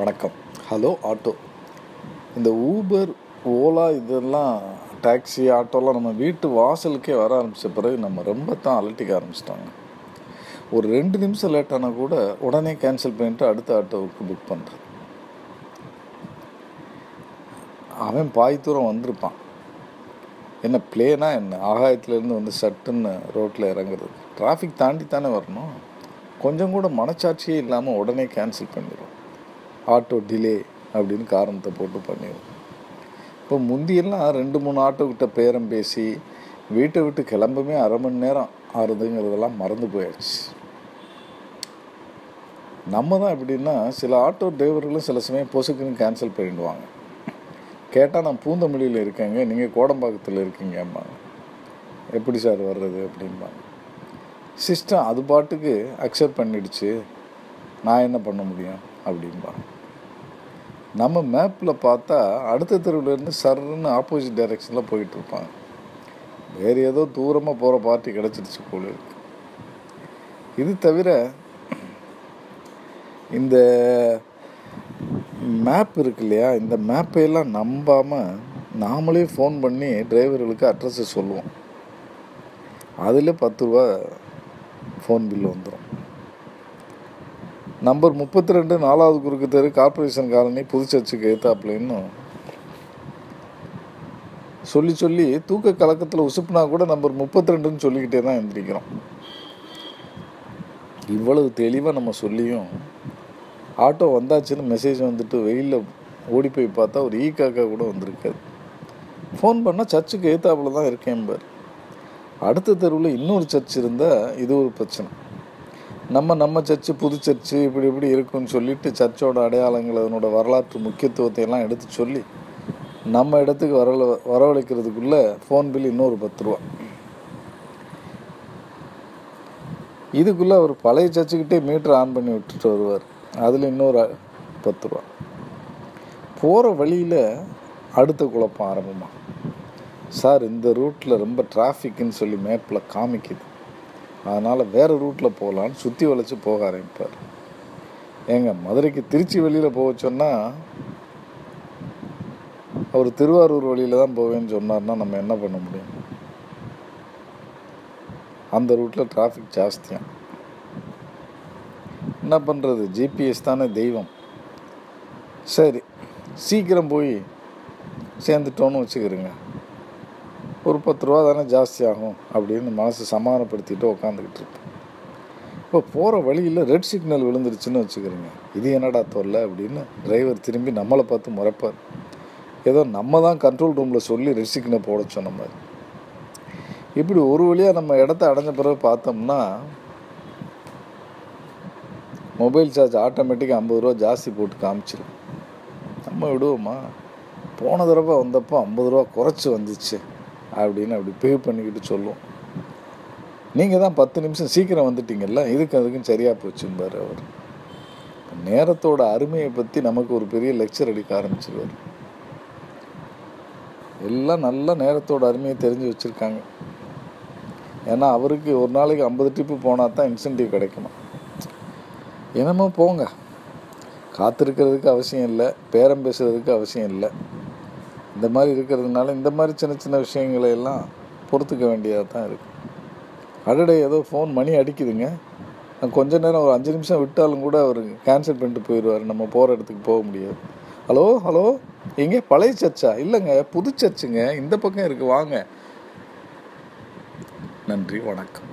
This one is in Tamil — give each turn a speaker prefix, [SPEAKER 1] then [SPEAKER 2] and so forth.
[SPEAKER 1] வணக்கம். Hello auto. இந்த ஊபர் ஓலா இதெல்லாம் டாக்ஸி ஆட்டோலாம் நம்ம வீட்டு வாசலுக்கே வர ஆரம்பித்த பிறகு நம்ம ரொம்ப தான் அலட்டிக்க ஆரம்பிச்சிட்டாங்க. ஒரு ரெண்டு நிமிஷம் லேட் ஆனால் கூட உடனே கேன்சல் பண்ணிட்டு அடுத்த ஆட்டோவுக்கு புக் பண்ணுறது அவன் பாய் தூரம் வந்திருப்பான். என்ன பிளேனா என்ன? ஆகாயத்துலேருந்து வந்து சட்டுன்னு ரோட்டில் இறங்குறது. டிராஃபிக் தாண்டி தானே வரணும். கொஞ்சம் கூட மனச்சாட்சியே இல்லாமல் உடனே கேன்சல் பண்ணிடுவோம் ஆட்டோ டிலே அப்படின்னு காரணத்தை போட்டு பண்ணிடுவோம். இப்போ முந்தியெல்லாம் ரெண்டு மூணு ஆட்டோக்கிட்ட பேரம் பேசி வீட்டை விட்டு கிளம்புமே அரை மணி நேரம் ஆறுதுங்கிறதெல்லாம் மறந்து போயிடுச்சு. நம்ம தான் எப்படின்னா சில ஆட்டோ டிரைவர்களும் சில சமயம் பொசுக்குன்னு கேன்சல் பண்ணிடுவாங்க. கேட்டால் நான் பூந்தமல்லியில் இருக்கேங்க நீங்கள் கோடம்பாக்கத்தில் இருக்கீங்கம்பாங்க. எப்படி சார் வர்றது? அப்படிம்பாங்க. சிஸ்டம் அது பாட்டுக்கு அக்செப்ட் பண்ணிடுச்சு. நான் என்ன பண்ண முடியும்? அப்படிம்பாங்க நம்ம மேப்பில் பார்த்தா அடுத்த தெருவுலேருந்து சர்ன்னு ஆப்போசிட் டைரெக்ஷனில் போயிட்டுருப்பாங்க வேறு ஏதோ தூரமாக போகிற பார்ட்டி கிடச்சிருச்சு போல இருக்கு. இது தவிர இந்த மேப் இருக்கு இல்லையா? இந்த மேப்பையெல்லாம் நம்பாமல் நாமளே ஃபோன் பண்ணி டிரைவர்களுக்கு அட்ரஸை சொல்லுவோம். அதில் பத்து ரூபா ஃபோன் பில் வந்துடும் நம்பர் முப்பத்தி ரெண்டு நாலாவது குறுக்கு தெரு கார்பரேஷன் காலனி புதுச்சர்ச்சுக்கு ஏத்தாப்புலன்னு சொல்லி சொல்லி தூக்க கலக்கத்தில் உசுப்புனா கூட நம்பர் முப்பத்தி ரெண்டுன்னு சொல்லிக்கிட்டே தான் எந்திரிக்கிறோம். இவ்வளவு தெளிவாக நம்ம சொல்லியும் ஆட்டோ வந்தாச்சுன்னு மெசேஜ் வந்துட்டு வெயிலில் ஓடி போய் பார்த்தா ஒரு ஈ காக்கா கூட வந்திருக்காது ஃபோன் பண்ணால் சர்ச்சுக்கு ஏத்தாப்புல தான் இருக்கேன் பார். அடுத்த தெருவில் இன்னொரு சர்ச் இருந்தால் இது ஒரு பிரச்சனை. நம்ம நம்ம சர்ச்சு புது சர்ச்சு இப்படி இப்படி இருக்குன்னு சொல்லிட்டு சர்ச்சோட அடையாளங்கள் அதனோட வரலாற்று முக்கியத்துவத்தை எல்லாம் எடுத்து சொல்லி நம்ம இடத்துக்கு வரல வரவழைக்கிறதுக்குள்ளே ஃபோன் பில் இன்னொரு பத்து ரூபா. இதுக்குள்ளே அவர் பழைய சர்ச்சுக்கிட்டே மீட்டர் ஆன் பண்ணி விட்டுட்டு வருவார். அதில் இன்னொரு பத்து ரூபா. போகிற வழியில் அடுத்த குழப்பம் ஆரம்பமாக சார் இந்த ரூட்டில் ரொம்ப டிராஃபிக்னு சொல்லி மேப்பில் காமிக்குது. அதனால் வேறு ரூட்டில் போகலான்னு சுற்றி வளைச்சி போக ஆரம்பிப்பார். ஏங்க மதுரைக்கு திருச்சி வெளியில் போக சொன்னால் அவர் திருவாரூர் வழியில் தான் போவேன்னு சொன்னார்னா நம்ம என்ன பண்ண முடியும்? அந்த ரூட்டில் டிராஃபிக் ஜாஸ்தியாக என்ன பண்ணுறது ஜிபிஎஸ் தானே தெய்வம். சரி சீக்கிரம் போய் சேர்ந்துட்டோன்னு வச்சுக்கிறேங்க. ஒரு பத்து ரூபா தானே ஜாஸ்தி ஆகும் அப்படின்னு மனசை சமாதானப்படுத்திட்டு உக்காந்துக்கிட்டு இருப்பேன் இப்போ போகிற வழியில் ரெட் சிக்னல் விழுந்துருச்சுன்னு வச்சுக்கிறேங்க. இது என்னடா தொல்லை அப்படின்னு டிரைவர் திரும்பி நம்மளை பார்த்து முறைப்பார். ஏதோ நம்ம தான் கண்ட்ரோல் ரூமில் சொல்லி ரெட் சிக்னல் போட சொன்ன மாதிரி. இப்படி ஒரு வழியாக நம்ம இடத்த அடைஞ்ச பிறகு பார்த்தோம்னா மொபைல் சார்ஜ் ஆட்டோமேட்டிக்காக ஐம்பது ரூபா ஜாஸ்தி போட்டு காமிச்சிடும் நம்ம விடுவோமா? போன தடவை வந்தப்போ ஐம்பது ரூபா குறைச்சி வந்துச்சு. அப்படின்னு அப்படி பே பண்ணிக்கிட்டு சொல்லுவோம் நீங்கள் தான் பத்து நிமிஷம் சீக்கிரம் வந்துட்டீங்கல்ல? இதுக்கு அதுக்கும் சரியாக போச்சும்பார் அவர். நேரத்தோட அருமையை பற்றி நமக்கு ஒரு பெரிய லெக்சர் அடிக்க ஆரம்பிச்சிருவார். எல்லாம் நல்ல நேரத்தோட அருமையை தெரிஞ்சு வச்சுருக்காங்க. ஏன்னா அவருக்கு ஒரு நாளைக்கு ஐம்பது ட்ரிப்பு போனால் தான் இன்சென்டிவ் கிடைக்குமா? என்னமோ போங்க. காத்திருக்கிறதுக்கு அவசியம் இல்லை பேரம் பேசுறதுக்கு அவசியம் இல்லை. இந்த மாதிரி இருக்கிறதுனால இந்த மாதிரி சின்ன சின்ன விஷயங்களை எல்லாம் பொறுத்துக்க வேண்டியதாக தான் இருக்குது அடடே ஏதோ ஃபோன் மணி அடிக்குதுங்க. கொஞ்ச நேரம் ஒரு அஞ்சு நிமிஷம் விட்டாலும் கூட அவர் கேன்சல் பண்ணிட்டு போயிடுவார். நம்ம போகிற இடத்துக்கு போக முடியாது. Hello hello? எங்கே? பழைய சர்ச்சா? இல்லைங்க புது சர்ச்சுங்க. இந்த பக்கம் இருக்குது வாங்க. நன்றி வணக்கம்.